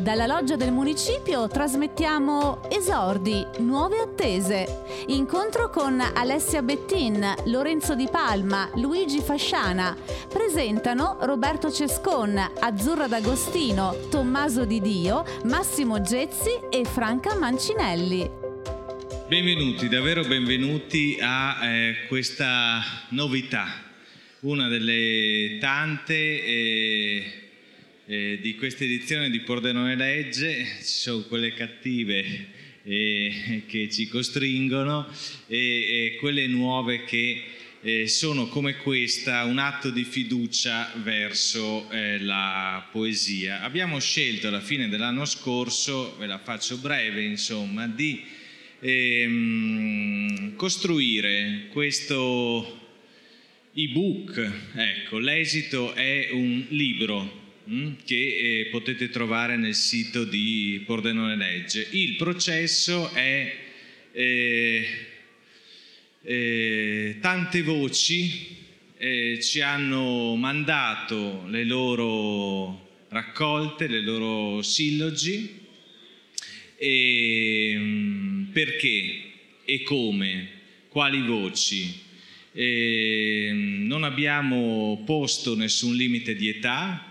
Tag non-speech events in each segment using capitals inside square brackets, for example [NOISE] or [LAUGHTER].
Dalla loggia del municipio trasmettiamo Esordi, Nuove Attese. Incontro con Alessia Bettin, Lorenzo Di Palma, Luigi Fasciana. Presentano Roberto Cescon, Azzurra D'Agostino, Tommaso Di Dio, Massimo Gezzi e Franca Mancinelli. Benvenuti, davvero benvenuti a eh, questa novità, una delle tante eh, eh, di questa edizione di Pordenone Legge, ci sono quelle cattive eh, che ci costringono e, e quelle nuove che eh, sono come questa un atto di fiducia verso eh, la poesia. Abbiamo scelto alla fine dell'anno scorso, ve la faccio breve insomma, di ehm, costruire questo ebook. Ecco, l'esito è un libro che eh, potete trovare nel sito di Pordenone Legge. Il processo è eh, eh, tante voci eh, ci hanno mandato le loro raccolte, le loro sillogi, e, mm, perché e come, quali voci. E mm, non abbiamo posto nessun limite di età,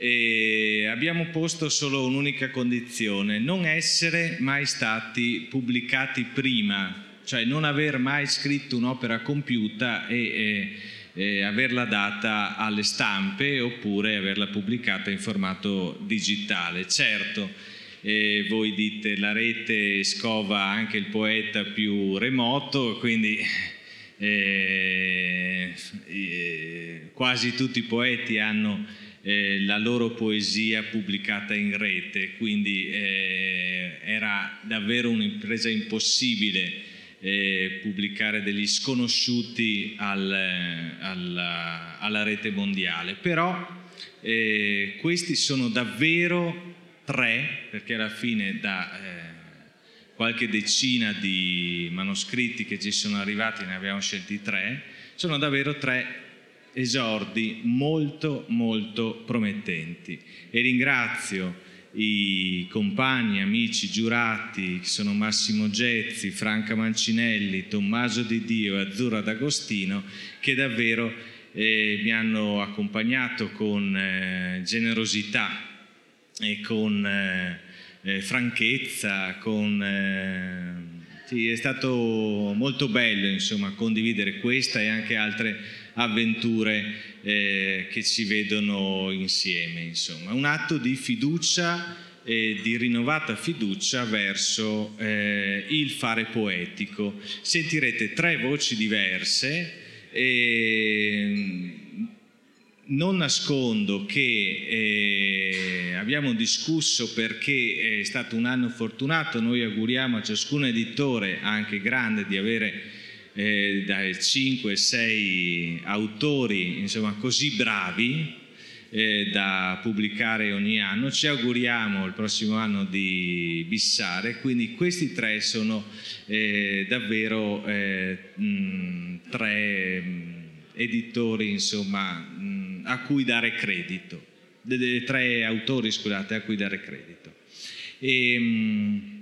e abbiamo posto solo un'unica condizione, non essere mai stati pubblicati prima, cioè non aver mai scritto un'opera compiuta e, e, e averla data alle stampe oppure averla pubblicata in formato digitale. Certo, eh, voi dite la rete scova anche il poeta più remoto, quindi eh, eh, quasi tutti i poeti hanno eh, la loro poesia pubblicata in rete, quindi eh, era davvero un'impresa impossibile eh, pubblicare degli sconosciuti al, alla, alla, rete mondiale. Però eh, questi sono davvero tre, perché alla fine da eh, qualche decina di manoscritti che ci sono arrivati ne abbiamo scelti tre, sono davvero tre esordi molto molto promettenti. E ringrazio i compagni, amici, giurati che sono Massimo Gezzi, Franca Mancinelli, Tommaso Di Dio e Azzurra D'Agostino che davvero eh, mi hanno accompagnato con eh, generosità e con eh, eh franchezza, con, eh, sì, è stato molto bello insomma, condividere questa e anche altre avventure eh, che ci vedono insieme. Insomma. Un atto di fiducia e di rinnovata fiducia verso eh, il fare poetico. Sentirete tre voci diverse. E non nascondo che eh, abbiamo discusso perché è stato un anno fortunato, noi auguriamo a ciascun editore, anche grande, di avere eh, dai 5-6 autori insomma, così bravi eh, da pubblicare ogni anno. Ci auguriamo il prossimo anno di bissare, quindi questi tre sono eh, davvero eh, mh, tre mh, editori insomma, mh, a cui dare credito, de, tre autori scusate, a cui dare credito. E,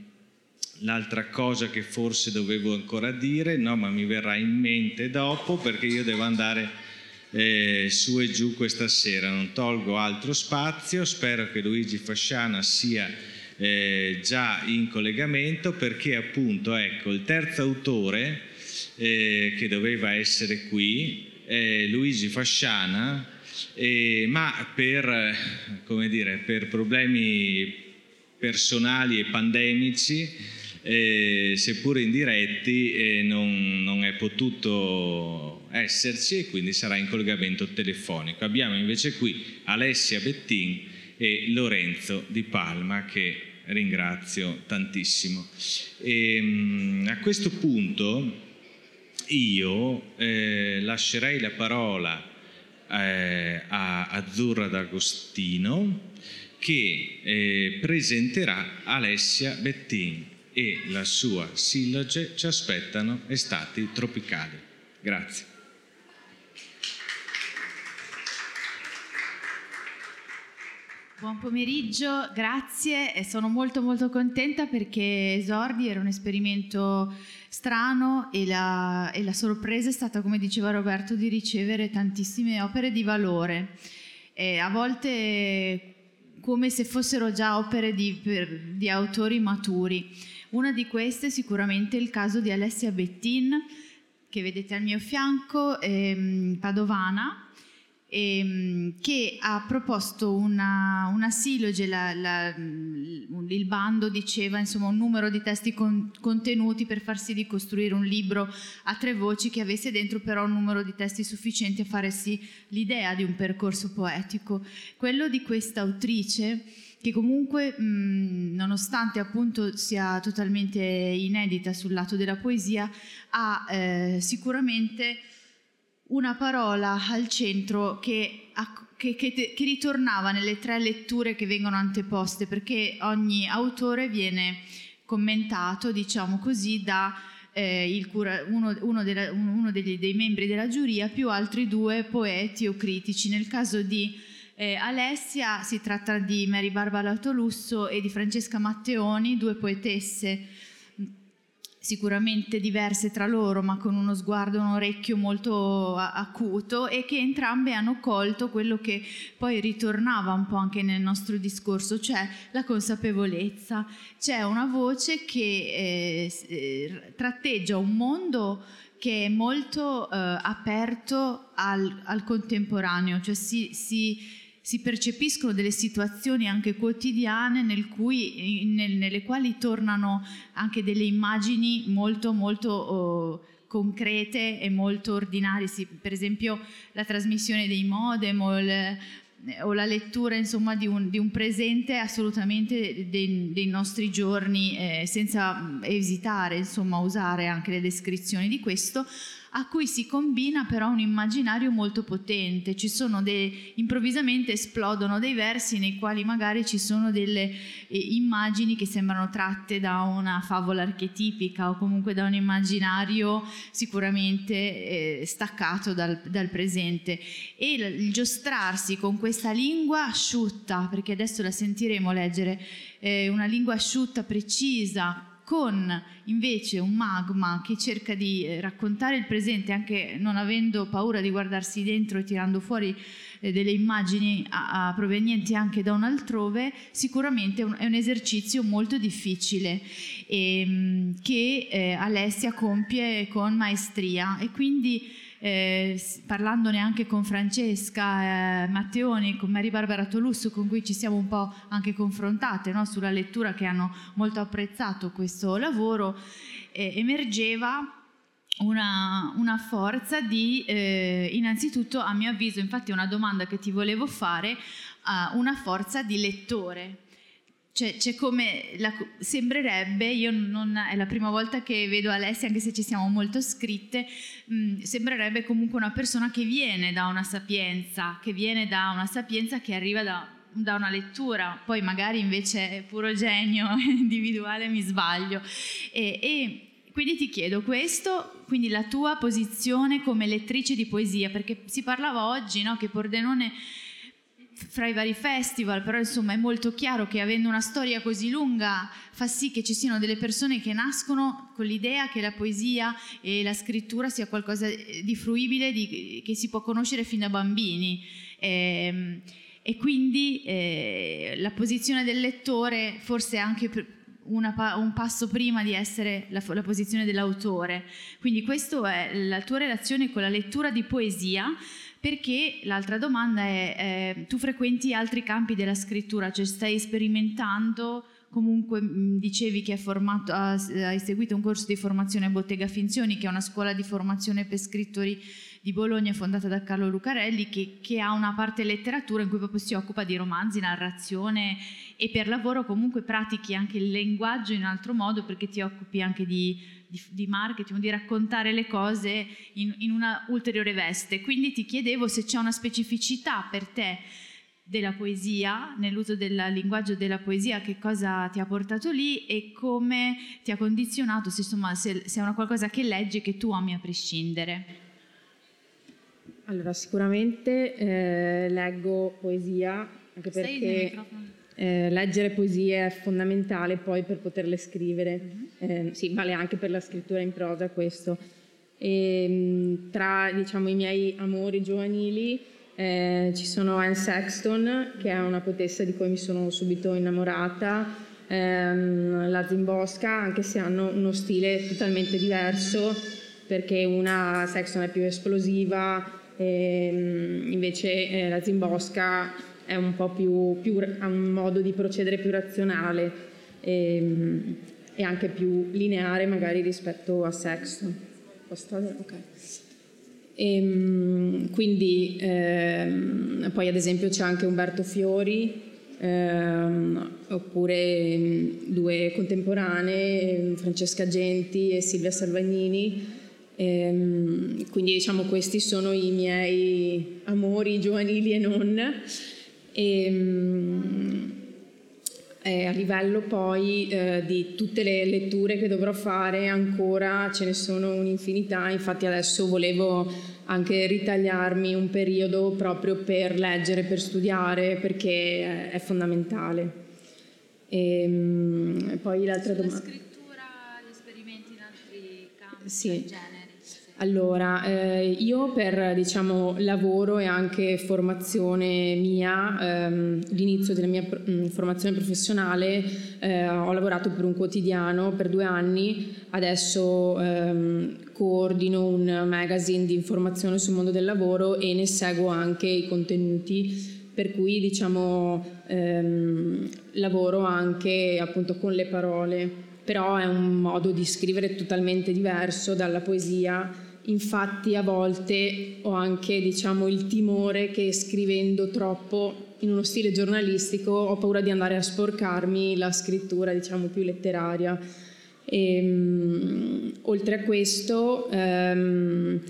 L'altra cosa che forse dovevo ancora dire, no, ma mi verrà in mente dopo perché io devo andare eh, su e giù questa sera, non tolgo altro spazio, spero che Luigi Fasciana sia eh, già in collegamento perché appunto ecco il terzo autore eh, che doveva essere qui è Luigi Fasciana, ma per, dire, per problemi personali e pandemici eh, seppure indiretti, eh, non, non, è potuto esserci e quindi sarà in collegamento telefonico. Abbiamo invece qui Alessia Bettin e Lorenzo Di Palma che ringrazio tantissimo. E, ehm, a questo punto io eh, lascerei la parola eh, a Azzurra D'Agostino che eh, presenterà Alessia Bettin e la sua silloge ci aspettano estati tropicali. Grazie. Buon pomeriggio, grazie sono molto molto contenta perché Esordi era un esperimento strano e la, e la sorpresa è stata, come diceva Roberto, di ricevere tantissime opere di valore. E a volte come se fossero già opere di, per, di autori maturi. Una di queste è sicuramente il caso di Alessia Bettin, che vedete al mio fianco, ehm, padovana, ehm, che ha proposto una, una siloge, la, la, il bando diceva insomma un numero di testi con, contenuti per far sì di costruire un libro a tre voci che avesse dentro però un numero di testi sufficienti a fare sì l'idea di un percorso poetico. Quello di questa autrice che comunque mh, nonostante appunto sia totalmente inedita sul lato della poesia ha eh, sicuramente una parola al centro che, che, che, che, ritornava nelle tre letture che vengono anteposte, perché ogni autore viene commentato, diciamo così, da eh, cura, uno, uno, della, uno degli, dei membri della giuria più altri due poeti o critici. Nel caso di eh, Alessia si tratta di Mary Barbara Tolusso e di Francesca Matteoni, due poetesse sicuramente diverse tra loro, ma con uno sguardo, un orecchio molto acuto e che entrambe hanno colto quello che poi ritornava un po' anche nel nostro discorso, cioè la consapevolezza. C'è una voce che eh, eh tratteggia un mondo che è molto eh, aperto al, al, contemporaneo, cioè si, si si percepiscono delle situazioni anche quotidiane nel cui, nel, nelle quali tornano anche delle immagini molto molto oh, concrete e molto ordinarie, sì, per esempio la trasmissione dei modem o, il, o la lettura insomma, di, un, di, un, presente assolutamente dei, dei nostri giorni eh, senza esitare insomma, a usare anche le descrizioni di questo a cui si combina però un immaginario molto potente. Dei, improvvisamente esplodono dei versi nei quali magari ci sono delle eh, immagini che sembrano tratte da una favola archetipica o comunque da un immaginario sicuramente eh, staccato dal, dal, presente. E il, il giostrarsi con questa lingua asciutta, perché adesso la sentiremo leggere, eh, una lingua asciutta, precisa, con invece un magma che cerca di eh, raccontare il presente anche non avendo paura di guardarsi dentro e tirando fuori eh, delle immagini provenienti anche da un altrove, sicuramente è un, esercizio molto difficile ehm, che eh, Alessia compie con maestria. E quindi eh, parlandone anche con Francesca eh, Matteoni, con Maria Barbara Tolusso, con cui ci siamo un po' anche confrontate no? sulla lettura che hanno molto apprezzato questo lavoro, eh, emergeva una, una, forza di, eh, innanzitutto a mio avviso, infatti è una domanda che ti volevo fare, una forza di lettore cioè, c'è come la, sembrerebbe, io non, è la prima volta che vedo Alessia, anche se ci siamo molto scritte, mh, mm, sembrerebbe comunque una persona che viene da una sapienza, che viene da una sapienza che arriva da, da una lettura, poi magari invece è puro genio [LAUGHS] individuale, mi sbaglio. E, e quindi ti chiedo questo, quindi la tua posizione come lettrice di poesia, perché si parlava oggi no, che Pordenone fra i vari festival, però insomma è molto chiaro che avendo una storia così lunga fa sì che ci siano delle persone che nascono con l'idea che la poesia e la scrittura sia qualcosa di fruibile, di, che si può conoscere fin da bambini. E, ehm, e quindi eh, la posizione del lettore forse anche una, un passo prima di essere la, la posizione dell'autore. Quindi questa è la tua relazione con la lettura di poesia perché l'altra domanda è, eh, tu frequenti altri campi della scrittura, cioè stai sperimentando, comunque mh, dicevi che hai, formato, hai seguito un corso di formazione a Bottega Finzioni, che è una scuola di formazione per scrittori di Bologna fondata da Carlo Lucarelli, che, che ha una parte letteratura in cui proprio si occupa di romanzi, narrazione e per lavoro comunque pratichi anche il linguaggio in altro modo perché ti occupi anche di di, di marketing, di raccontare le cose in, in una ulteriore veste. Quindi ti chiedevo se c'è una specificità per te della poesia, nell'uso del linguaggio della poesia, che cosa ti ha portato lì e come ti ha condizionato, se, insomma, se, se è una qualcosa che leggi che tu ami a prescindere. Allora, sicuramente eh, leggo poesia anche perché eh, leggere poesie è fondamentale poi per poterle scrivere, eh, sì, vale anche per la scrittura in prosa questo. E, ehm, tra diciamo, i miei amori giovanili eh, ci sono Anne Sexton, che è una poetessa di cui mi sono subito innamorata, ehm, la Zimbosca, anche se hanno uno stile totalmente diverso, perché una Sexton è più esplosiva, ehm, invece eh, la Zimbosca è un po' più, più, ha un modo di procedere più razionale e, ehm, e anche più lineare magari rispetto a Sexton. Okay. E, ehm, quindi ehm, poi ad esempio c'è anche Umberto Fiori ehm, oppure due contemporanee Francesca Genti e Silvia Salvagnini ehm, quindi diciamo questi sono i miei amori giovanili e non e, ehm, eh, a livello poi eh, di tutte le letture che dovrò fare ancora ce ne sono un'infinità, infatti adesso volevo anche ritagliarmi un periodo proprio per leggere, per studiare, perché è fondamentale. E, ehm, poi l'altra domanda... scrittura, gli esperimenti in altri campi sì. del genere? Allora, eh, io per diciamo, lavoro e anche formazione mia, ehm, l'inizio della mia mh, mm, formazione professionale, eh, ho lavorato per un quotidiano per due anni, adesso ehm, coordino un magazine di informazione sul mondo del lavoro e ne seguo anche i contenuti. Per cui diciamo ehm, lavoro anche appunto con le parole, però è un modo di scrivere totalmente diverso dalla poesia Infatti a volte ho anche diciamo, il timore che scrivendo troppo in uno stile giornalistico ho paura di andare a sporcarmi la scrittura diciamo, più letteraria. E, um, oltre a questo um,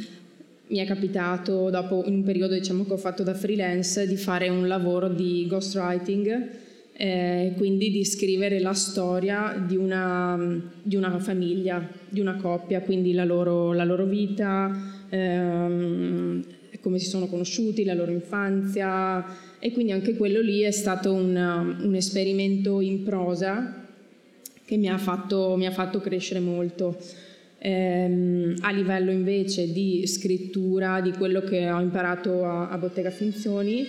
mi è capitato dopo un periodo diciamo, che ho fatto da freelance di fare un lavoro di ghostwriting eh, quindi di scrivere la storia di una, di una, famiglia, di una coppia, quindi la loro, la loro vita, ehm, come si sono conosciuti, la loro infanzia e quindi anche quello lì è stato un, un esperimento in prosa che mi ha fatto, mi ha fatto crescere molto. Eh, a livello invece di scrittura, di quello che ho imparato a, a Bottega Finzioni,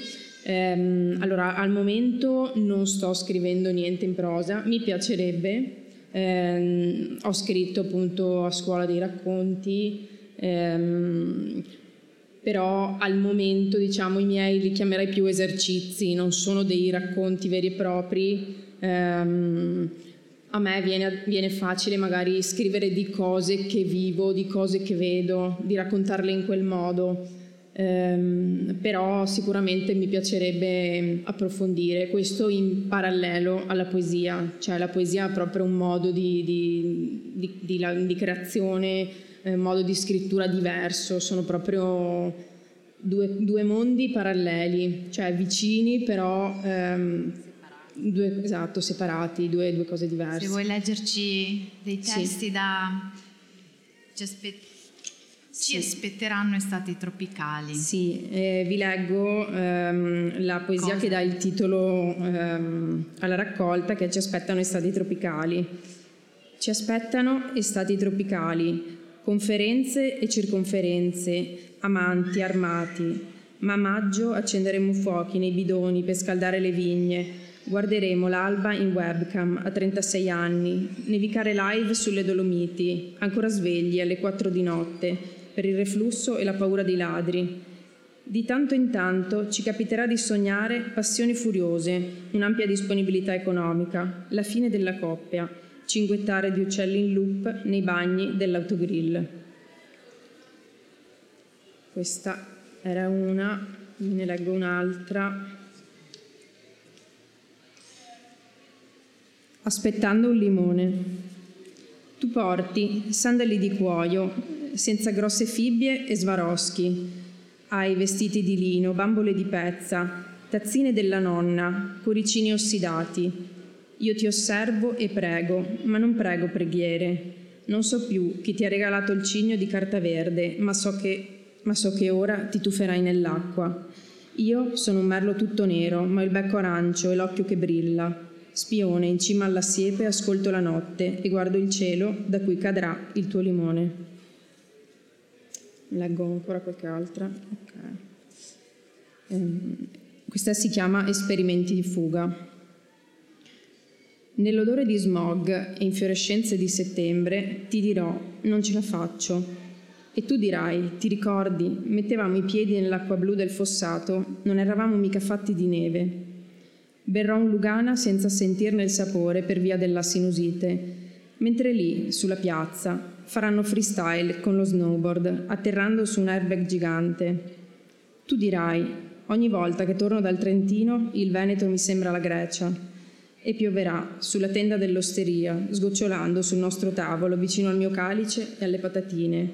Ehm, allora, al momento non sto scrivendo niente in prosa, mi piacerebbe. Ehm, ho scritto appunto a scuola dei racconti, ehm, però al momento diciamo i miei li chiamerei più esercizi, non sono dei racconti veri e propri. Ehm, a me viene, viene, facile magari scrivere di cose che vivo, di cose che vedo, di raccontarle in quel modo ehm, però sicuramente mi piacerebbe approfondire questo in parallelo alla poesia, cioè la poesia è proprio un modo di, di, di, di, creazione, eh, modo di scrittura diverso, sono proprio due, due mondi paralleli, cioè vicini però... Ehm, Due, esatto, separati, due, due, cose diverse. Se vuoi leggerci dei testi sì. da... Ci aspettiamo ci sì. aspetteranno estati tropicali. Sì, eh, vi leggo ehm, la poesia Cosa? che dà il titolo ehm, alla raccolta che ci aspettano estati tropicali. Ci aspettano estati tropicali, conferenze e circonferenze, amanti, armati. Ma a maggio accenderemo fuochi nei bidoni per scaldare le vigne. Guarderemo l'alba in webcam a 36 anni, nevicare live sulle Dolomiti, ancora svegli alle 4 di notte, per il reflusso e la paura dei ladri. Di tanto in tanto ci capiterà di sognare passioni furiose, un'ampia disponibilità economica, la fine della coppia, cinguettare di uccelli in loop nei bagni dell'autogrill. Questa era una, ne leggo un'altra. Aspettando un limone. Tu porti sandali di cuoio, senza grosse fibbie e svaroschi. Hai vestiti di lino, bambole di pezza, tazzine della nonna, cuoricini ossidati. Io ti osservo e prego, ma non prego preghiere. Non so più chi ti ha regalato il cigno di carta verde, ma so che, ma so che ora ti tufferai nell'acqua. Io sono un merlo tutto nero, ma il becco arancio e l'occhio che brilla. Spione, in cima alla siepe ascolto la notte e guardo il cielo da cui cadrà il tuo limone. Leggo ancora qualche altra. Okay. Ehm, questa si chiama Esperimenti di fuga. Nell'odore di smog e infiorescenze di settembre ti dirò, non ce la faccio. E tu dirai, ti ricordi, mettevamo i piedi nell'acqua blu del fossato, non eravamo mica fatti di neve. Berrò un Lugana senza sentirne il sapore per via della sinusite, mentre lì, sulla piazza, faranno freestyle con lo snowboard, atterrando su un airbag gigante. Tu dirai, ogni volta che torno dal Trentino, il Veneto mi sembra la Grecia e pioverà sulla tenda dell'osteria, sgocciolando sul nostro tavolo vicino al mio calice e alle patatine.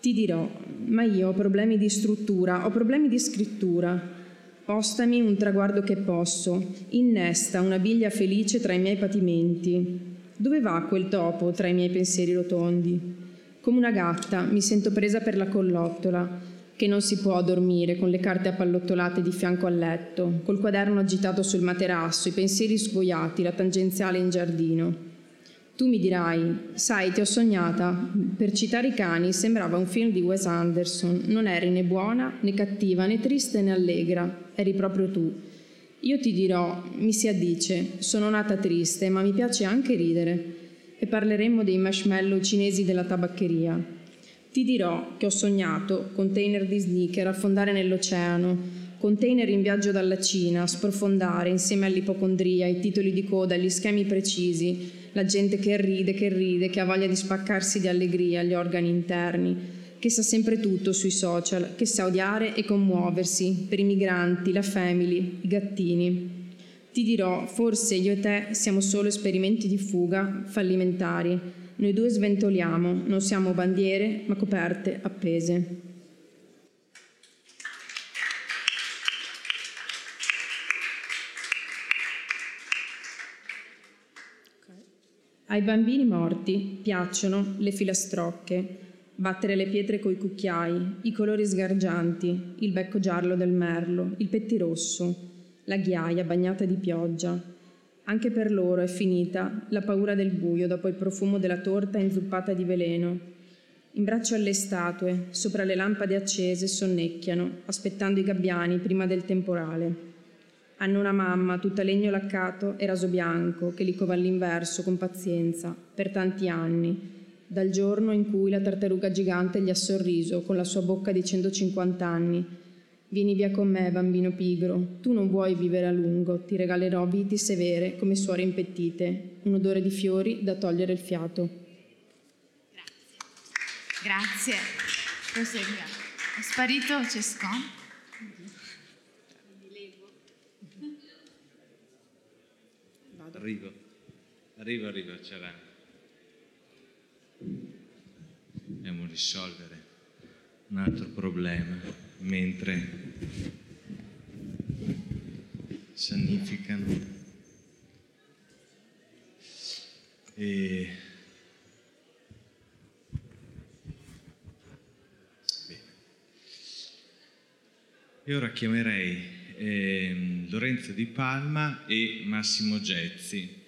Ti dirò, ma io ho problemi di struttura, ho problemi di scrittura. Postami un traguardo che posso, innesta una biglia felice tra i miei patimenti. Dove va quel topo tra i miei pensieri rotondi? Come una gatta mi sento presa per la collottola, che non si può dormire con le carte appallottolate di fianco al letto, col quaderno agitato sul materasso, i pensieri sgoiati, la tangenziale in giardino. Tu mi dirai, sai, ti ho sognata. Per citare i cani, sembrava un film di Wes Anderson. Non eri né buona, né cattiva, né triste, né allegra. Eri proprio tu. Io ti dirò, mi si addice, sono nata triste, ma mi piace anche ridere. E parleremo dei marshmallow cinesi della tabaccheria. Ti dirò che ho sognato container di sneaker affondare nell'oceano, container in viaggio dalla Cina, sprofondare insieme all'ipocondria, i titoli di coda, gli schemi precisi, la gente che ride, che ride, che ha voglia di spaccarsi di allegria gli organi interni, che sa sempre tutto sui social, che sa odiare e commuoversi per i migranti, la family, i gattini. Ti dirò, forse io e te siamo solo esperimenti di fuga fallimentari noi due sventoliamo, non siamo bandiere, ma coperte appese. Ai bambini morti piacciono le filastrocche, battere le pietre coi cucchiai, i colori sgargianti, il becco giallo del merlo, il pettirosso, la ghiaia bagnata di pioggia, anche per loro è finita la paura del buio dopo il profumo della torta inzuppata di veleno. In braccio alle statue, sopra le lampade accese, sonnecchiano, aspettando i gabbiani prima del temporale. Hanno una mamma, tutta legno laccato e raso bianco, che li cova all'inverso con pazienza, per tanti anni, dal giorno in cui la tartaruga gigante gli ha sorriso con la sua bocca di 150 anni Vieni via con me, bambino pigro. Tu non vuoi vivere a lungo, ti regalerò viti severe come suore impettite, un odore di fiori da togliere il fiato. Grazie. Grazie. Proseguiamo. È sparito Cescon? Arrivo, arrivo, arrivo, c'era. Dobbiamo risolvere un altro problema mentre sanificano. E E ora chiamerei eh, Lorenzo Di Palma e Massimo Gezzi.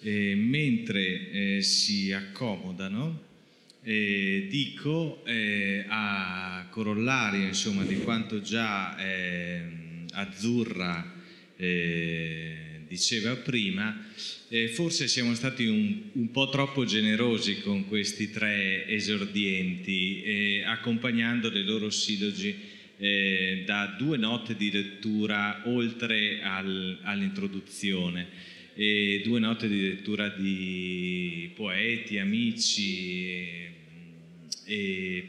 E mentre eh, si accomodano, eh, dico eh, a corollario insomma, di quanto già eh, Azzurra eh, diceva prima, eh, forse siamo stati un, un, po' troppo generosi con questi tre esordienti, eh, accompagnando le loro silogi da due note di lettura oltre al, all'introduzione. E due note di lettura di poeti, amici,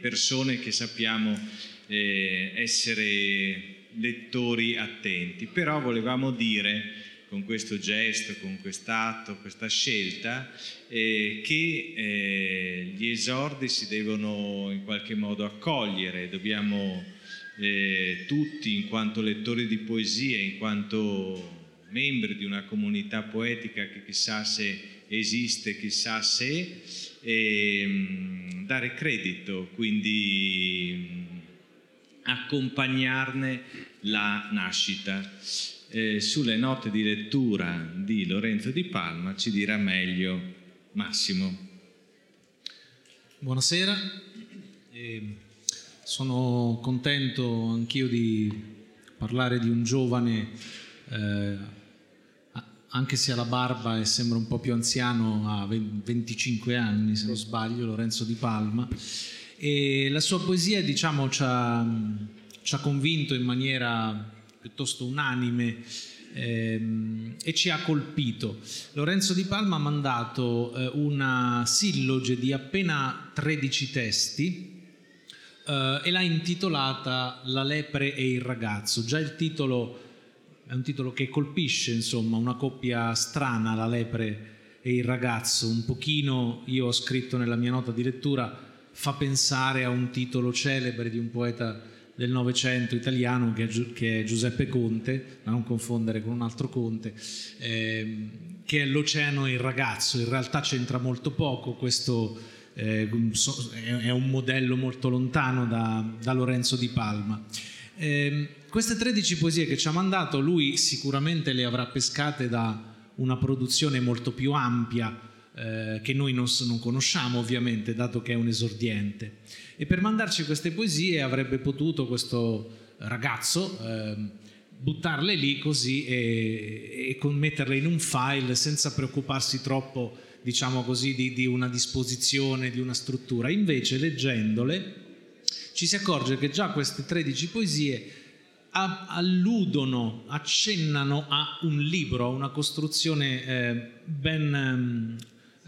persone che sappiamo eh, essere lettori attenti. Però volevamo dire con questo gesto, con quest'atto, questa scelta, eh, che eh, gli esordi si devono in qualche modo accogliere, dobbiamo eh, tutti, in quanto lettori di poesia, in quanto membri di una comunità poetica che chissà se esiste, chissà se, ehm, dare credito, quindi accompagnarne la nascita. Eh, sulle note di lettura di Lorenzo Di Palma ci dirà meglio Massimo. Buonasera, eh, sono contento anch'io di parlare di un giovane, eh, anche se ha la barba e sembra un po' più anziano, ha 25 anni se non sbaglio, Lorenzo Di Palma, e la sua poesia diciamo ci ha, ci ha convinto in maniera piuttosto unanime ehm, e ci ha colpito. Lorenzo Di Palma ha mandato eh, una silloge di appena 13 testi eh, e l'ha intitolata La lepre e il ragazzo. Già il titolo è un titolo che colpisce, insomma, una coppia strana, la lepre e il ragazzo, un pochino, io ho scritto nella mia nota di lettura, fa pensare a un titolo celebre di un poeta del Novecento italiano che è, Giuseppe Conte, da non confondere con un altro Conte, eh, che è L'Oceano e il ragazzo. In realtà c'entra molto poco, questo eh, è un modello molto lontano da, da Lorenzo Di Palma. Eh, queste 13 poesie che ci ha mandato, lui sicuramente le avrà pescate da una produzione molto più ampia eh, che noi non, non, conosciamo ovviamente, dato che è un esordiente. E per mandarci queste poesie avrebbe potuto questo ragazzo eh, buttarle lì così e, e metterle in un file senza preoccuparsi troppo, diciamo così, di, di una disposizione, di una struttura. Invece, leggendole, ci si accorge che già queste 13 poesie alludono, accennano a un libro, a una costruzione eh, ben ehm,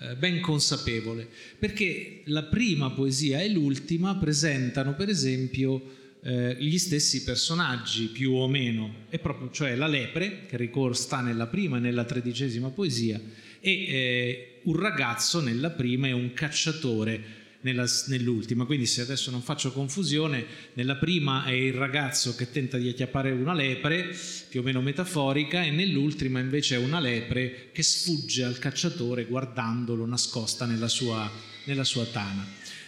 eh, ben consapevole, perché la prima poesia e l'ultima presentano per esempio eh, gli stessi personaggi più o meno, è proprio cioè la lepre che sta nella prima e nella tredicesima poesia e eh, un ragazzo nella prima e un cacciatore nella, nell'ultima, quindi se adesso non faccio confusione, nella prima è il ragazzo che tenta di acchiappare una lepre, più o meno metaforica, e nell'ultima invece è una lepre che sfugge al cacciatore guardandolo nascosta nella sua, nella sua tana.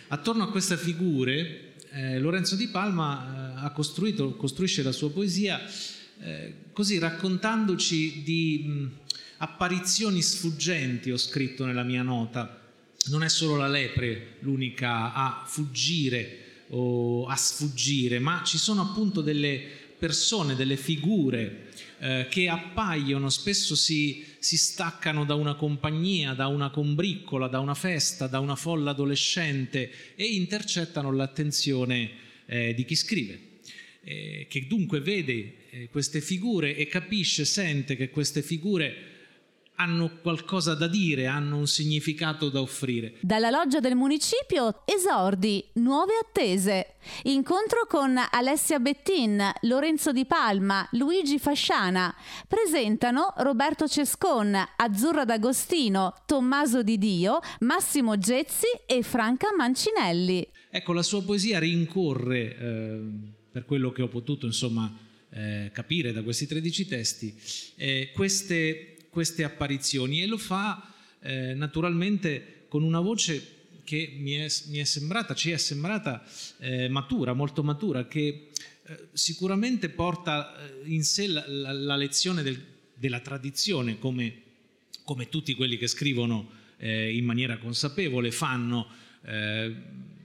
Attorno a queste figure eh, Lorenzo Di Palma eh, costruisce la sua poesia eh, così raccontandoci di mh, apparizioni sfuggenti, ho scritto nella mia nota, non è solo la lepre l'unica a fuggire o a sfuggire, ma ci sono appunto delle persone, delle figure eh, che appaiono, spesso si, si, staccano da una compagnia, da una combriccola, da una festa, da una folla adolescente e intercettano l'attenzione eh, di chi scrive, eh, che dunque vede eh, queste figure e capisce, sente che queste figure hanno qualcosa da dire, hanno un significato da offrire. Dalla loggia del municipio esordi, nuove attese. Incontro con Alessia Bettin, Lorenzo Di Palma, Luigi Fasciana. Presentano Roberto Cescon, Azzurra D'Agostino, Tommaso Di Dio, Massimo Gezzi e Franca Mancinelli. Ecco, la sua poesia rincorre, eh, per quello che ho potuto insomma eh, capire da questi 13 testi, eh, queste queste apparizioni e lo fa eh, naturalmente con una voce che mi è, mi è sembrata, ci è sembrata eh, matura, molto matura, che eh, sicuramente porta eh, in sé la, la, la lezione del, della tradizione, come, come, tutti quelli che scrivono eh, in maniera consapevole fanno. Eh,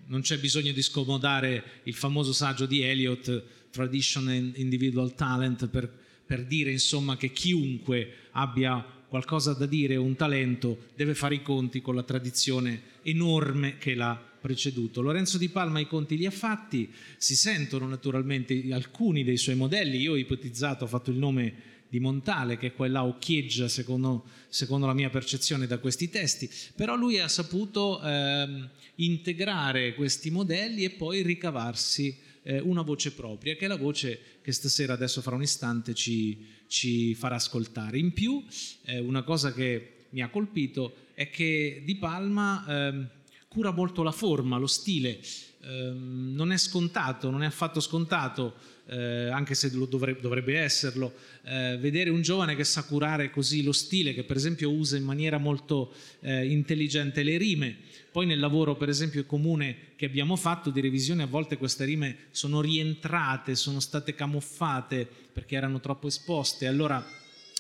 non c'è bisogno di scomodare il famoso saggio di Eliot, Tradition and Individual Talent, per per dire insomma che chiunque abbia qualcosa da dire un talento deve fare i conti con la tradizione enorme che l'ha preceduto. Lorenzo Di Palma i conti li ha fatti, si sentono naturalmente alcuni dei suoi modelli, io ho ipotizzato, ho fatto il nome di Montale che e là occhieggia secondo, secondo, la mia percezione da questi testi, però lui ha saputo eh, integrare questi modelli e poi ricavarsi eh, una voce propria, che è la voce che stasera, adesso fra un istante, ci, ci farà ascoltare. In più, eh, una cosa che mi ha colpito è che Di Palma eh, cura molto la forma, lo stile. Ehm, non è scontato, non è affatto scontato eh, anche se dovrebbe, dovrebbe esserlo, eh, vedere un giovane che sa curare così lo stile, che per esempio usa in maniera molto eh, intelligente le rime. Poi nel lavoro per esempio comune che abbiamo fatto di revisione a volte queste rime sono rientrate, sono state camuffate perché erano troppo esposte. Allora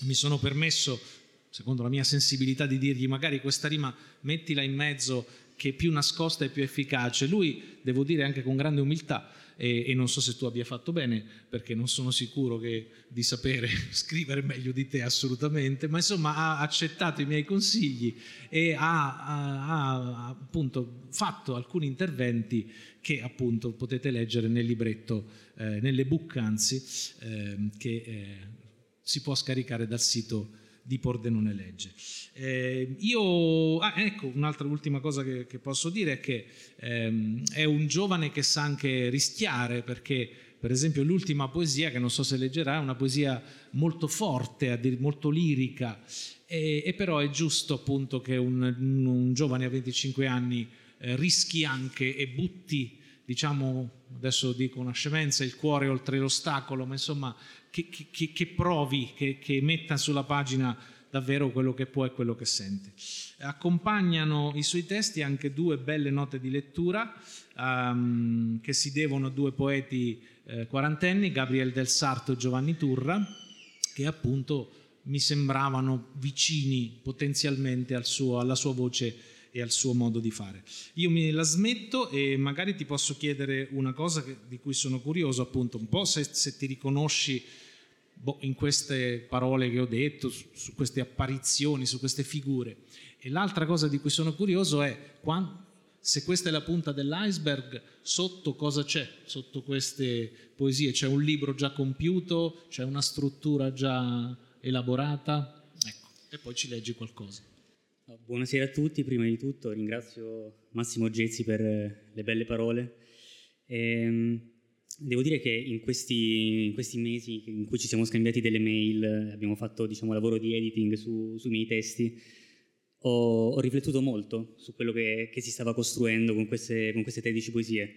mi sono permesso, secondo la mia sensibilità, di dirgli magari questa rima mettila in mezzo che è più nascosta e più efficace. Lui, devo dire anche con grande umiltà, e, e, non so se tu abbia fatto bene, perché non sono sicuro che, di sapere [LAUGHS] scrivere meglio di te assolutamente, ma insomma ha accettato i miei consigli e ha, ha, ha appunto fatto alcuni interventi che appunto potete leggere nel libretto, eh, nelle book anzi, eh, che eh, si può scaricare dal sito di Pordenone Legge. Eh, io, ah, ecco, un'altra ultima cosa che, che posso dire è che ehm, è un giovane che sa anche rischiare perché per esempio l'ultima poesia, che non so se leggerà, è una poesia molto forte, molto lirica, e, e però è giusto appunto che un, un giovane a 25 anni eh, rischi anche e butti, diciamo, adesso dico una scemenza, il cuore oltre l'ostacolo, ma insomma che, che, che provi, che, che metta sulla pagina davvero quello che può e quello che sente. Accompagnano i suoi testi anche due belle note di lettura um, che si devono a due poeti eh, quarantenni, Gabriel del Sarto e Giovanni Turra, che appunto mi sembravano vicini potenzialmente al suo, alla sua voce e al suo modo di fare. Io mi la smetto e magari ti posso chiedere una cosa che, di cui sono curioso, appunto, un po' se, se ti riconosci boh, in queste parole che ho detto, su, su, queste apparizioni, su queste figure. E l'altra cosa di cui sono curioso è quando, se questa è la punta dell'iceberg, sotto cosa c'è? Sotto queste poesie c'è un libro già compiuto, c'è una struttura già elaborata? Ecco, e poi ci leggi qualcosa. Buonasera a tutti, prima di tutto ringrazio Massimo Gezzi per le belle parole. Ehm, Devo dire che in questi, in questi, mesi in cui ci siamo scambiati delle mail, abbiamo fatto diciamo, lavoro di editing su, sui miei testi, ho, ho, riflettuto molto su quello che, che si stava costruendo con queste, con queste 13 poesie.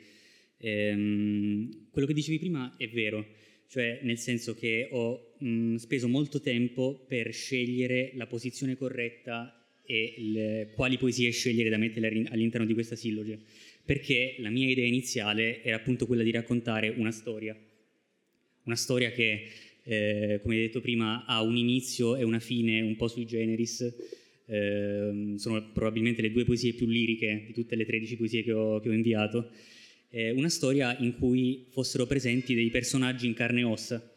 Ehm, quello che dicevi prima è vero, cioè nel senso che ho mh, speso molto tempo per scegliere la posizione corretta e le, quali poesie scegliere da mettere all'interno di questa silloge perché la mia idea iniziale era appunto quella di raccontare una storia, una storia che, eh, come detto prima, ha un inizio e una fine un po' sui generis, eh, sono probabilmente le due poesie più liriche di tutte le 13 poesie che ho, che ho inviato, eh, una storia in cui fossero presenti dei personaggi in carne e ossa.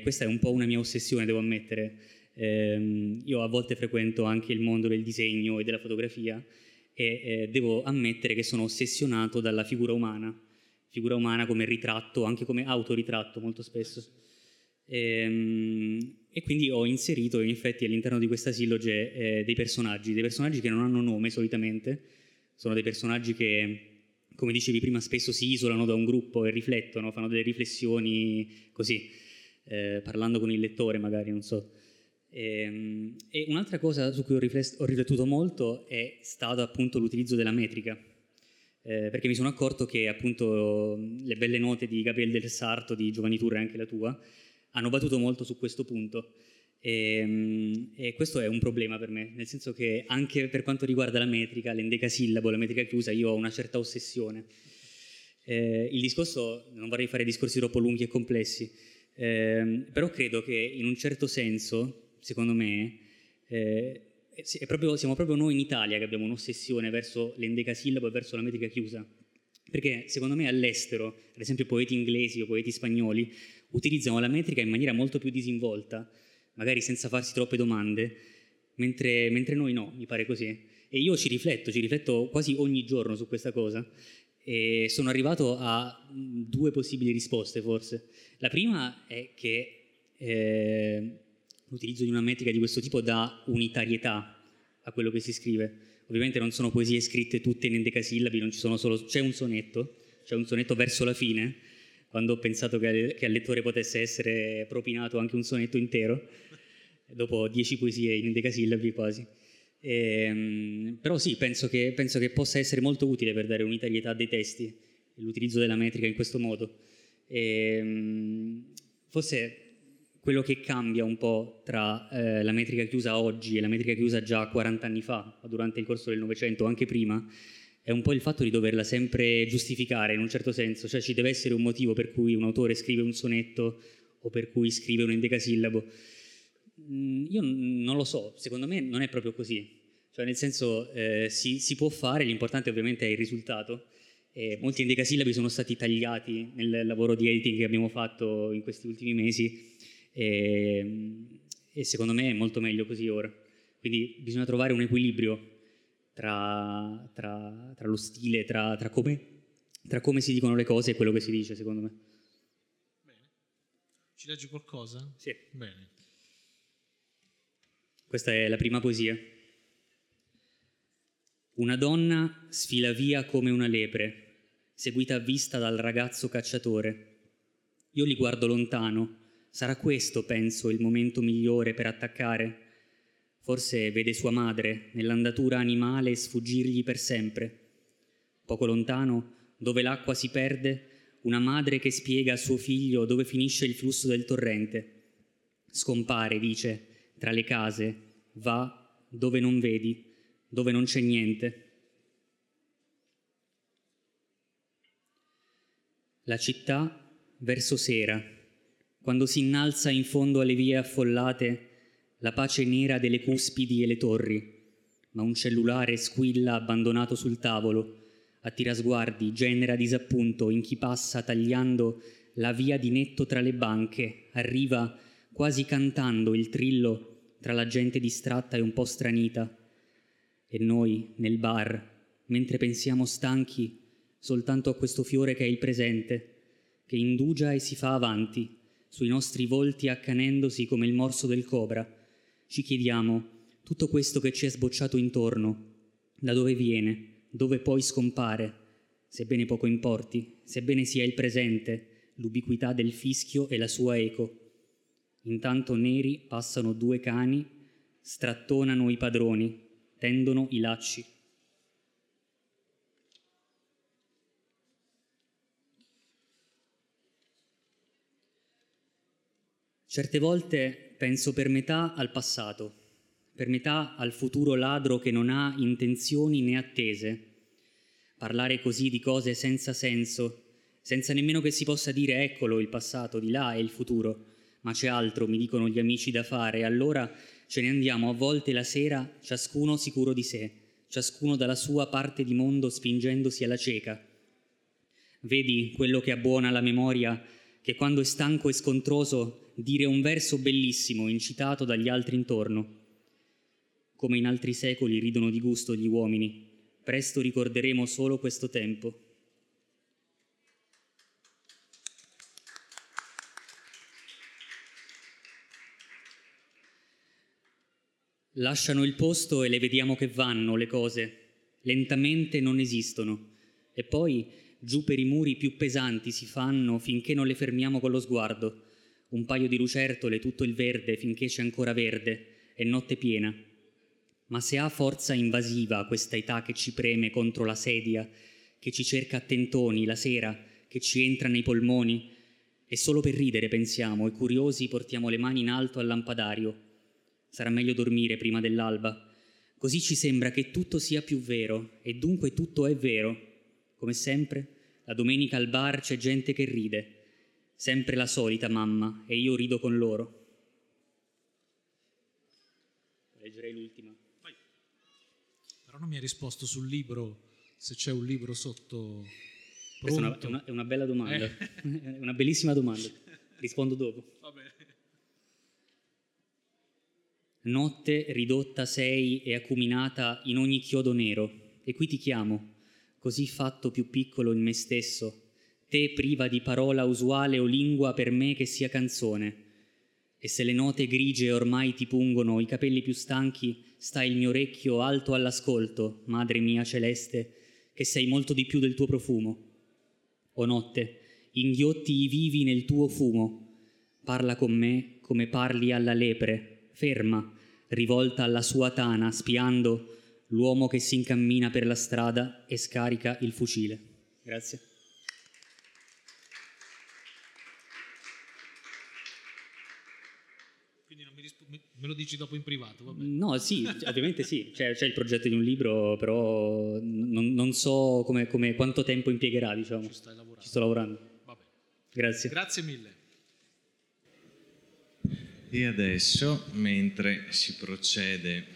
questa è un po' una mia ossessione, devo ammettere. Ehm, io a volte frequento anche il mondo del disegno e della fotografia e eh, devo ammettere che sono ossessionato dalla figura umana, figura umana come ritratto, anche come autoritratto molto spesso. E, ehm, e quindi ho inserito in effetti all'interno di questa silloge eh, dei personaggi, dei personaggi che non hanno nome solitamente, sono dei personaggi che, come dicevi prima, spesso si isolano da un gruppo e riflettono, fanno delle riflessioni così, eh, parlando con il lettore magari, non so. E, ehm, e un'altra cosa su cui ho, ho, riflettuto molto è stato appunto l'utilizzo della metrica, eh, perché mi sono accorto che appunto le belle note di Gabriele del Sarto, di Giovanni Turre e anche la tua, hanno battuto molto su questo punto. E, ehm, e, questo è un problema per me, nel senso che anche per quanto riguarda la metrica, l'endecasillabo, la metrica chiusa, io ho una certa ossessione. Eh, il discorso, non vorrei fare discorsi troppo lunghi e complessi, eh, però credo che in un certo senso secondo me, eh, proprio, siamo proprio noi in Italia che abbiamo un'ossessione verso l'endecasillabo e verso la metrica chiusa. Perché secondo me all'estero, ad esempio poeti inglesi o poeti spagnoli, utilizzano la metrica in maniera molto più disinvolta, magari senza farsi troppe domande, mentre, mentre noi no, mi pare così. E io ci rifletto, ci rifletto quasi ogni giorno su questa cosa e sono arrivato a due possibili risposte forse. La prima è che eh, l'utilizzo di una metrica di questo tipo dà unitarietà a quello che si scrive. Ovviamente non sono poesie scritte tutte in endecasillabi, solo, c'è un sonetto, c'è un sonetto verso la fine, quando ho pensato che, che al lettore potesse essere propinato anche un sonetto intero, dopo dieci poesie in endecasillabi quasi. E, ehm, però sì, penso che, penso che, possa essere molto utile per dare unitarietà dei testi, l'utilizzo della metrica in questo modo. E, ehm, forse quello che cambia un po' tra eh, la metrica chiusa oggi e la metrica chiusa già 40 anni fa, durante il corso del Novecento o anche prima, è un po' il fatto di doverla sempre giustificare in un certo senso, cioè ci deve essere un motivo per cui un autore scrive un sonetto o per cui scrive un endecasillabo. Mm, io non lo so, secondo me non è proprio così, cioè nel senso eh, si, si, può fare, l'importante ovviamente è il risultato. E molti endecasillabi sono stati tagliati nel lavoro di editing che abbiamo fatto in questi ultimi mesi e, e secondo me è molto meglio così ora. Quindi bisogna trovare un equilibrio tra, tra, tra lo stile, tra, tra, come, tra come si dicono le cose e quello che si dice, secondo me. Bene. Ci leggi qualcosa? Sì. Bene. Questa è la prima poesia. Una donna sfila via come una lepre, seguita a vista dal ragazzo cacciatore. Io li guardo lontano Sarà questo, penso, il momento migliore per attaccare? Forse vede sua madre nell'andatura animale sfuggirgli per sempre. Poco lontano, dove l'acqua si perde, una madre che spiega a suo figlio dove finisce il flusso del torrente. Scompare, dice, tra le case, va dove non vedi, dove non c'è niente. La città verso sera quando si innalza in fondo alle vie affollate la pace nera delle cuspidi e le torri, ma un cellulare squilla abbandonato sul tavolo, attira sguardi, genera disappunto in chi passa tagliando la via di netto tra le banche, arriva quasi cantando il trillo tra la gente distratta e un po' stranita. E noi, nel bar, mentre pensiamo stanchi soltanto a questo fiore che è il presente, che indugia e si fa avanti, sui nostri volti accanendosi come il morso del cobra. Ci chiediamo, tutto questo che ci è sbocciato intorno, da dove viene, dove poi scompare, sebbene poco importi, sebbene sia il presente, l'ubiquità del fischio e la sua eco. Intanto neri passano due cani, strattonano i padroni, tendono i lacci. Certe volte penso per metà al passato, per metà al futuro ladro che non ha intenzioni né attese. Parlare così di cose senza senso, senza nemmeno che si possa dire eccolo il passato, di là è il futuro, ma c'è altro, mi dicono gli amici da fare, allora ce ne andiamo a volte la sera, ciascuno sicuro di sé, ciascuno dalla sua parte di mondo spingendosi alla cieca. Vedi quello che abbuona la memoria, che quando è stanco e scontroso dire un verso bellissimo incitato dagli altri intorno. Come in altri secoli ridono di gusto gli uomini, presto ricorderemo solo questo tempo. Lasciano il posto e le vediamo che vanno le cose, lentamente non esistono, e poi giù per i muri più pesanti si fanno finché non le fermiamo con lo sguardo un paio di lucertole, tutto il verde finché c'è ancora verde, è notte piena. Ma se ha forza invasiva questa età che ci preme contro la sedia, che ci cerca a tentoni la sera, che ci entra nei polmoni, è solo per ridere, pensiamo, e curiosi portiamo le mani in alto al lampadario. Sarà meglio dormire prima dell'alba. Così ci sembra che tutto sia più vero, e dunque tutto è vero. Come sempre, la domenica al bar c'è gente che ride, Sempre la solita mamma e io rido con loro. Leggerei l'ultima. Vai. Però non mi ha risposto sul libro, se c'è un libro sotto... Questa è una, è, una, è una, bella domanda, eh. [LAUGHS] è una bellissima domanda. Rispondo dopo. Va bene. Notte ridotta sei e acuminata in ogni chiodo nero, e qui ti chiamo, così fatto più piccolo in me stesso, te priva di parola usuale o lingua per me che sia canzone. E se le note grigie ormai ti pungono i capelli più stanchi, sta il mio orecchio alto all'ascolto, madre mia celeste, che sei molto di più del tuo profumo. O notte, inghiotti i vivi nel tuo fumo, parla con me come parli alla lepre, ferma, rivolta alla sua tana, spiando l'uomo che si incammina per la strada e scarica il fucile. Grazie. Me lo dici dopo in privato, vabbè. No, sì, [LAUGHS] ovviamente sì, c'è, c'è, il progetto di un libro, però non, non so come, come, quanto tempo impiegherà, diciamo. Ci stai lavorando. Ci sto lavorando. Vabbè. Grazie. Grazie mille. E adesso, mentre si procede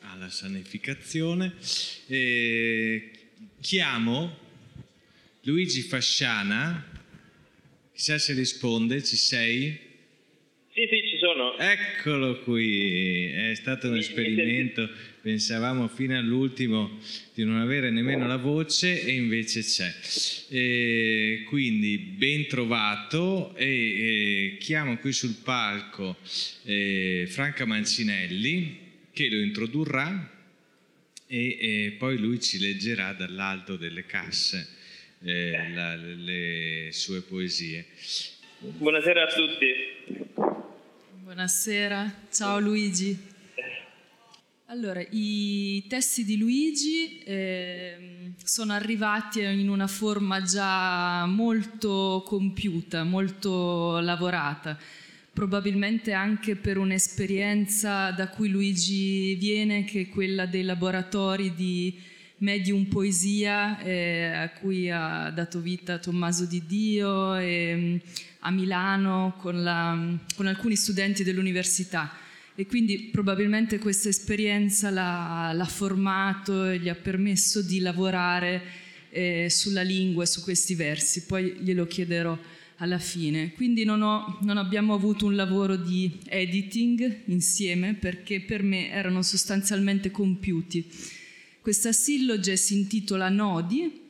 alla sanificazione, eh, chiamo Luigi Fasciana, chissà se risponde, ci sei? Sono. Eccolo qui, è stato un esperimento, pensavamo fino all'ultimo di non avere nemmeno la voce e invece c'è. E quindi ben trovato e, e chiamo qui sul palco eh, Franca Mancinelli che lo introdurrà e, e, poi lui ci leggerà dall'alto delle casse eh, la, le sue poesie. Buonasera a tutti. Buonasera, ciao Luigi. Allora, i testi di Luigi eh, sono arrivati in una forma già molto compiuta, molto lavorata, probabilmente anche per un'esperienza da cui Luigi viene, che è quella dei laboratori di medium poesia eh, a cui ha dato vita Tommaso Di Dio e, a Milano con, la, con alcuni studenti dell'università e quindi probabilmente questa esperienza l'ha, l'ha, formato e gli ha permesso di lavorare eh, sulla lingua e su questi versi, poi glielo chiederò alla fine. Quindi non, ho, non abbiamo avuto un lavoro di editing insieme perché per me erano sostanzialmente compiuti. Questa silloge si intitola Nodi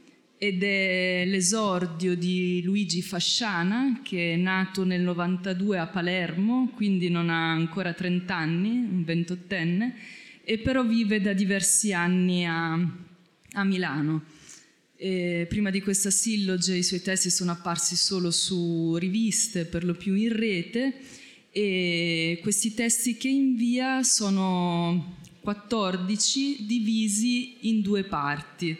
ed è l'esordio di Luigi Fasciana che è nato nel 92 a Palermo, quindi non ha ancora 30 anni, un ventottenne, e però vive da diversi anni a, a Milano. E prima di questa silloge i suoi testi sono apparsi solo su riviste, per lo più in rete, e questi testi che invia sono 14 divisi in due parti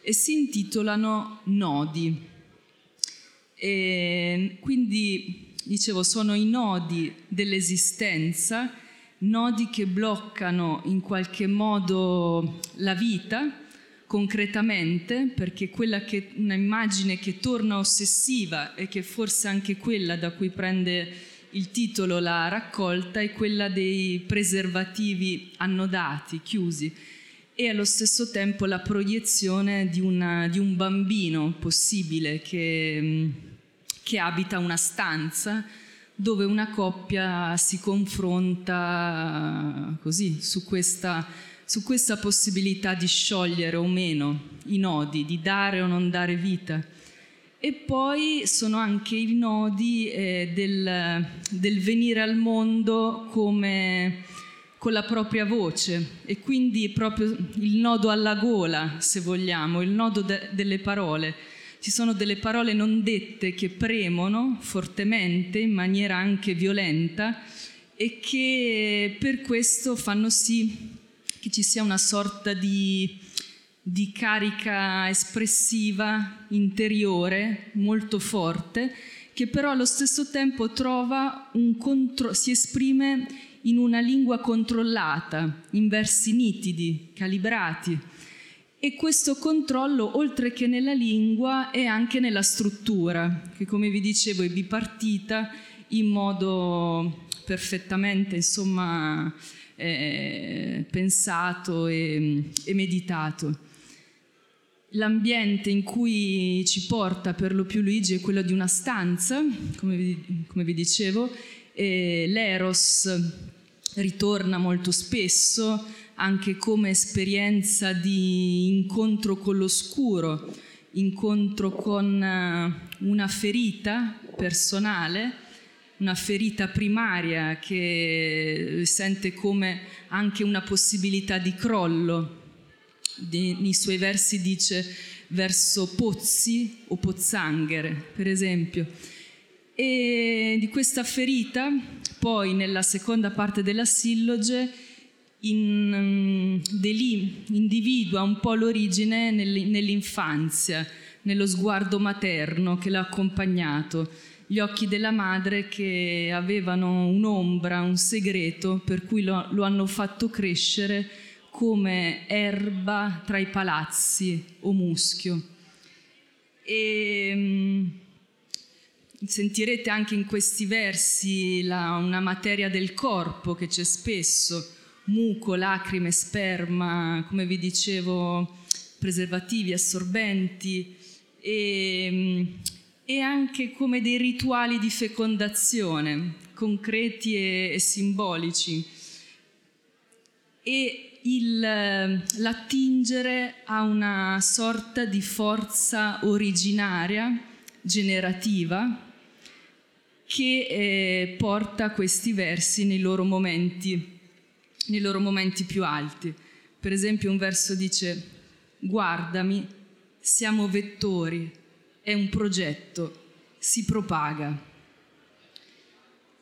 e si intitolano Nodi. E quindi, dicevo, sono i nodi dell'esistenza, nodi che bloccano in qualche modo la vita concretamente, perché quella che una immagine che torna ossessiva e che forse anche quella da cui prende il titolo la raccolta è quella dei preservativi annodati, chiusi e allo stesso tempo la proiezione di, una, di un bambino possibile che, mm, che abita una stanza dove una coppia si confronta così su questa, su questa possibilità di sciogliere o meno i nodi, di dare o non dare vita. E poi sono anche i nodi eh, del, del venire al mondo come con la propria voce e quindi proprio il nodo alla gola, se vogliamo, il nodo de- delle parole. Ci sono delle parole non dette che premono fortemente, in maniera anche violenta, e che per questo fanno sì che ci sia una sorta di, di carica espressiva interiore molto forte, che però allo stesso tempo trova un contro- si esprime in una lingua controllata, in versi nitidi, calibrati. E questo controllo, oltre che nella lingua, è anche nella struttura, che come vi dicevo è bipartita in modo perfettamente insomma, eh, pensato e, e meditato. L'ambiente in cui ci porta per lo più Luigi è quello di una stanza, come vi, come vi dicevo, l'eros ritorna molto spesso anche come esperienza di incontro con l'oscuro, incontro con eh, una ferita personale, una ferita primaria che sente come anche una possibilità di crollo. Nei suoi versi dice verso pozzi o pozzanghere, per esempio. E di questa ferita poi nella seconda parte della silloge in, um, individua un po' l'origine nell'infanzia, nello sguardo materno che l'ha accompagnato, gli occhi della madre che avevano un'ombra, un segreto, per cui lo, lo hanno fatto crescere come erba tra i palazzi o muschio. E, mm, sentirete anche in questi versi la, una materia del corpo che c'è spesso, muco, lacrime, sperma, come vi dicevo, preservativi, assorbenti e, e anche come dei rituali di fecondazione, concreti e, e simbolici. E il, l'attingere a una sorta di forza originaria, generativa, che eh, porta questi versi nei loro momenti nei loro momenti più alti. Per esempio un verso dice, guardami, siamo vettori, è un progetto, si propaga.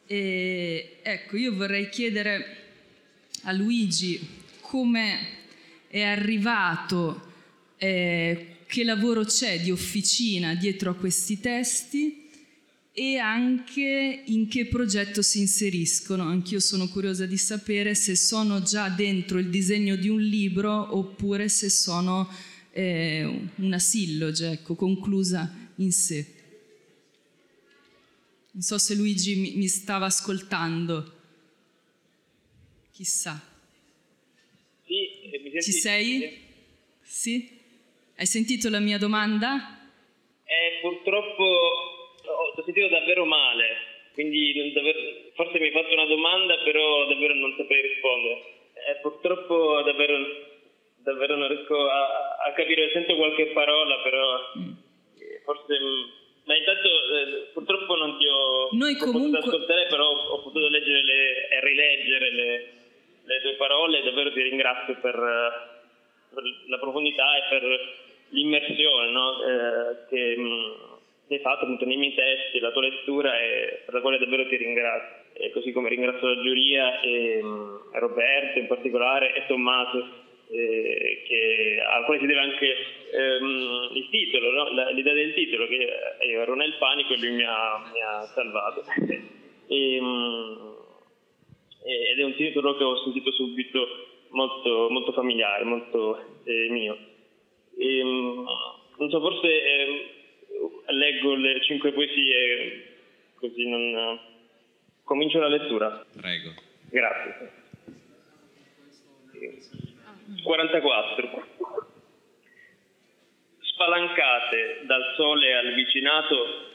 E ecco, io vorrei chiedere a Luigi come è arrivato, eh, che lavoro c'è di officina dietro a questi testi e anche in che progetto si inseriscono. Anch'io sono curiosa di sapere se sono già dentro il disegno di un libro oppure se sono eh, una silloge, ecco, conclusa in sé. Non so se Luigi mi, mi stava ascoltando. Chissà. Sì, eh, mi senti? Ci sei? Sì? Hai sentito la mia domanda? Eh, purtroppo sentito davvero male, quindi davvero, forse mi hai fatto una domanda, però davvero non saprei rispondere. Eh, purtroppo davvero, davvero, non riesco a, a, capire, sento qualche parola, però mm. forse... Ma intanto eh, purtroppo non ti ho, Noi ho comunque... potuto ascoltare, però ho, ho potuto leggere le, e rileggere le, le, tue parole e davvero ti ringrazio per, per la profondità e per l'immersione no? eh, che, mm, hai fatto appunto nei miei testi, la tua lettura e per la quale davvero ti ringrazio. E così come ringrazio la giuria e, um, Roberto in particolare e Tommaso eh, che, al quale si deve anche ehm, il titolo, no? la, l'idea del titolo, che io ero nel panico e lui mi ha, mi ha salvato. [LAUGHS] e, um, ed è un titolo che ho sentito subito molto, molto familiare, molto eh, mio. E, um, non so, forse eh, leggo le cinque poesie così non... Comincio la lettura. Prego. Grazie. 44. Spalancate dal sole al vicinato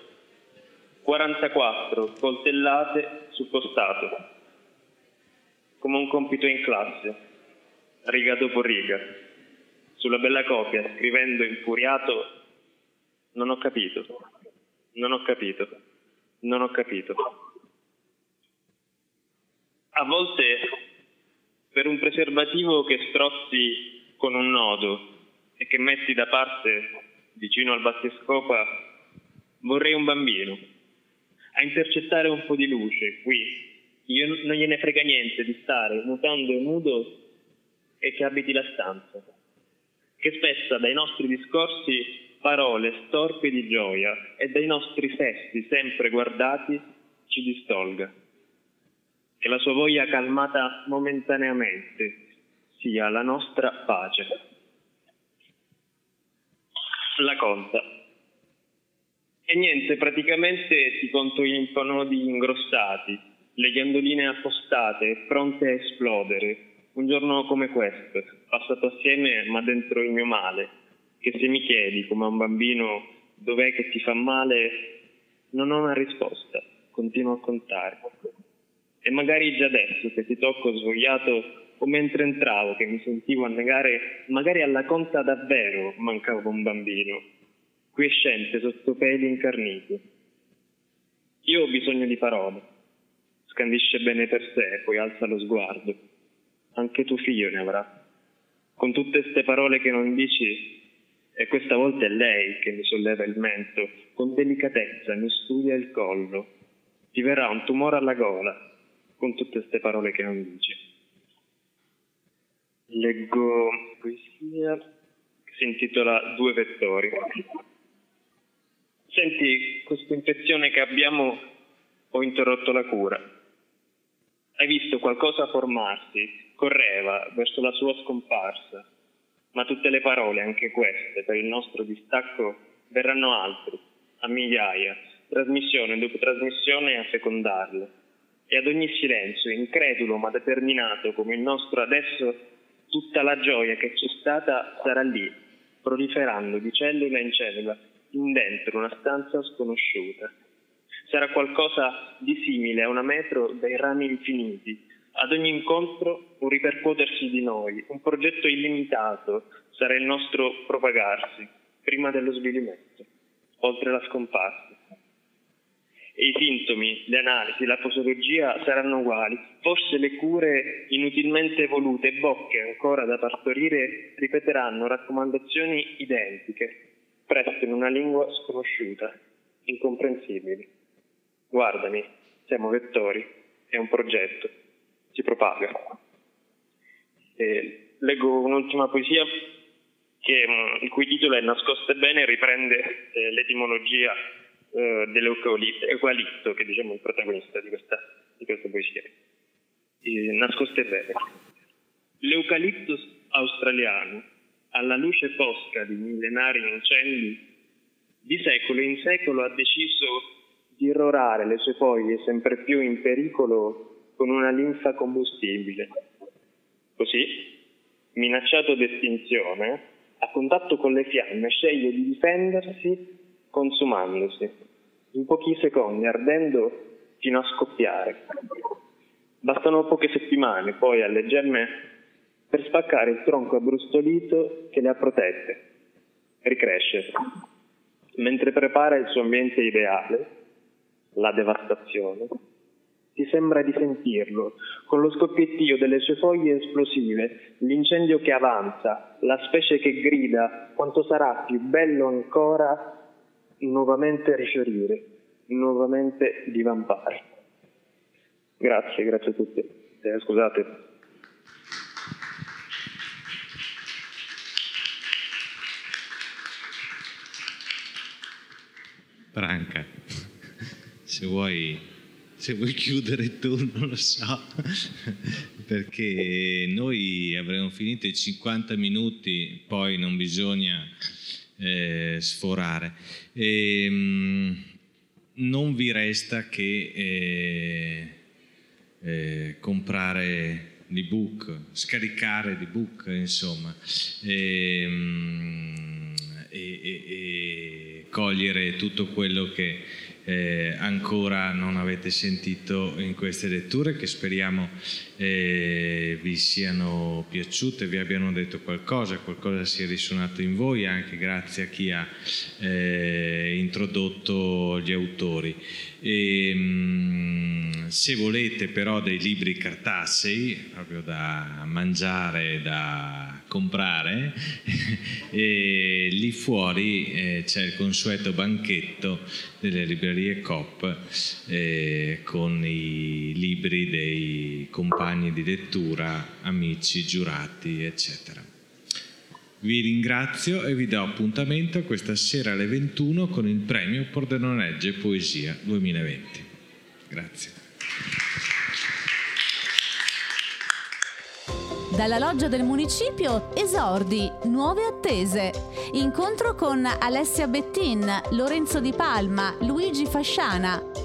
44 coltellate sul costato, come un compito in classe, riga dopo riga, sulla bella copia, scrivendo infuriato non ho capito. Non ho capito. Non ho capito. A volte per un preservativo che strozzi con un nodo e che metti da parte vicino al battescopa, vorrei un bambino a intercettare un po' di luce qui. Io non gliene frega niente di stare mutando e nudo e che abiti la stanza, che spessa dai nostri discorsi parole storpie di gioia e dai nostri sesti sempre guardati ci distolga. Che la sua voglia calmata momentaneamente sia la nostra pace. La conta. E niente, praticamente ti conto gli nodi ingrossati, le ghiandoline appostate, pronte a esplodere. Un giorno come questo, passato assieme ma dentro il mio male, che se mi chiedi come a un bambino dov'è che ti fa male, non ho una risposta, continuo a contare. E magari già adesso che ti tocco svogliato o mentre entravo che mi sentivo annegare, magari alla conta davvero mancavo un bambino, quiescente sotto peli incarniti. Io ho bisogno di parole, scandisce bene per sé, poi alza lo sguardo. Anche tuo figlio ne avrà. Con tutte queste parole che non dici, e questa volta è lei che mi solleva il mento, con delicatezza mi studia il collo. Ti verrà un tumore alla gola, con tutte queste parole che non dici. Leggo poesia che si intitola Due vettori. Senti, questa infezione che abbiamo, ho interrotto la cura. Hai visto qualcosa formarsi, correva verso la sua scomparsa, ma tutte le parole, anche queste, per il nostro distacco, verranno altri, a migliaia, trasmissione dopo trasmissione a fecondarle. E ad ogni silenzio, incredulo ma determinato come il nostro adesso, tutta la gioia che c'è stata sarà lì, proliferando di cellula in cellula, in dentro una stanza sconosciuta. Sarà qualcosa di simile a una metro dai rami infiniti. Ad ogni incontro un ripercuotersi di noi, un progetto illimitato sarà il nostro propagarsi, prima dello svilimento, oltre la scomparsa. E i sintomi, le analisi, la posologia saranno uguali. Forse le cure inutilmente evolute, bocche ancora da partorire, ripeteranno raccomandazioni identiche, presto in una lingua sconosciuta, incomprensibili. Guardami, siamo vettori, è un progetto, si propaga. E leggo un'ultima poesia che, mm, il cui titolo è Nascoste bene riprende eh, l'etimologia eh, dell'eucalipto, che diciamo è il protagonista di questa, di questa poesia. E, nascoste bene. L'eucaliptus australiano, alla luce fosca di millenari incendi, di secolo in secolo ha deciso di irrorare le sue foglie sempre più in pericolo con una linfa combustibile. Così, minacciato d'estinzione, a contatto con le fiamme sceglie di difendersi consumandosi, in pochi secondi, ardendo fino a scoppiare. Bastano poche settimane poi alle gemme per spaccare il tronco abbrustolito che le ha protette, ricrescere, mentre prepara il suo ambiente ideale, la devastazione. Ti sembra di sentirlo, con lo scoppiettio delle sue foglie esplosive, l'incendio che avanza, la specie che grida, quanto sarà più bello ancora nuovamente rifiorire, nuovamente divampare. Grazie, grazie a tutti. Eh, scusate. Branca, [LAUGHS] se vuoi, se vuoi chiudere tu, non lo so, perché noi avremo finito i 50 minuti, poi non bisogna eh, sforare. E, ehm, mh, non vi resta che eh, eh, comprare l'ebook, scaricare l'ebook, insomma, e, ehm, e, e cogliere tutto quello che eh, ancora non avete sentito in queste letture che speriamo eh, vi siano piaciute, vi abbiano detto qualcosa, qualcosa sia risuonato in voi anche grazie a chi ha eh, introdotto gli autori. E, mh, se volete però dei libri cartacei, proprio da mangiare, da comprare, [LAUGHS] e lì fuori eh, c'è il consueto banchetto delle librerie COP eh, con i libri dei compagni di lettura, amici, giurati, eccetera. Vi ringrazio e vi do appuntamento questa sera alle 21 con il premio Pordenonegge Poesia 2020. Grazie. Dalla loggia del municipio esordi, nuove attese. Incontro con Alessia Bettin, Lorenzo Di Palma, Luigi Fasciana.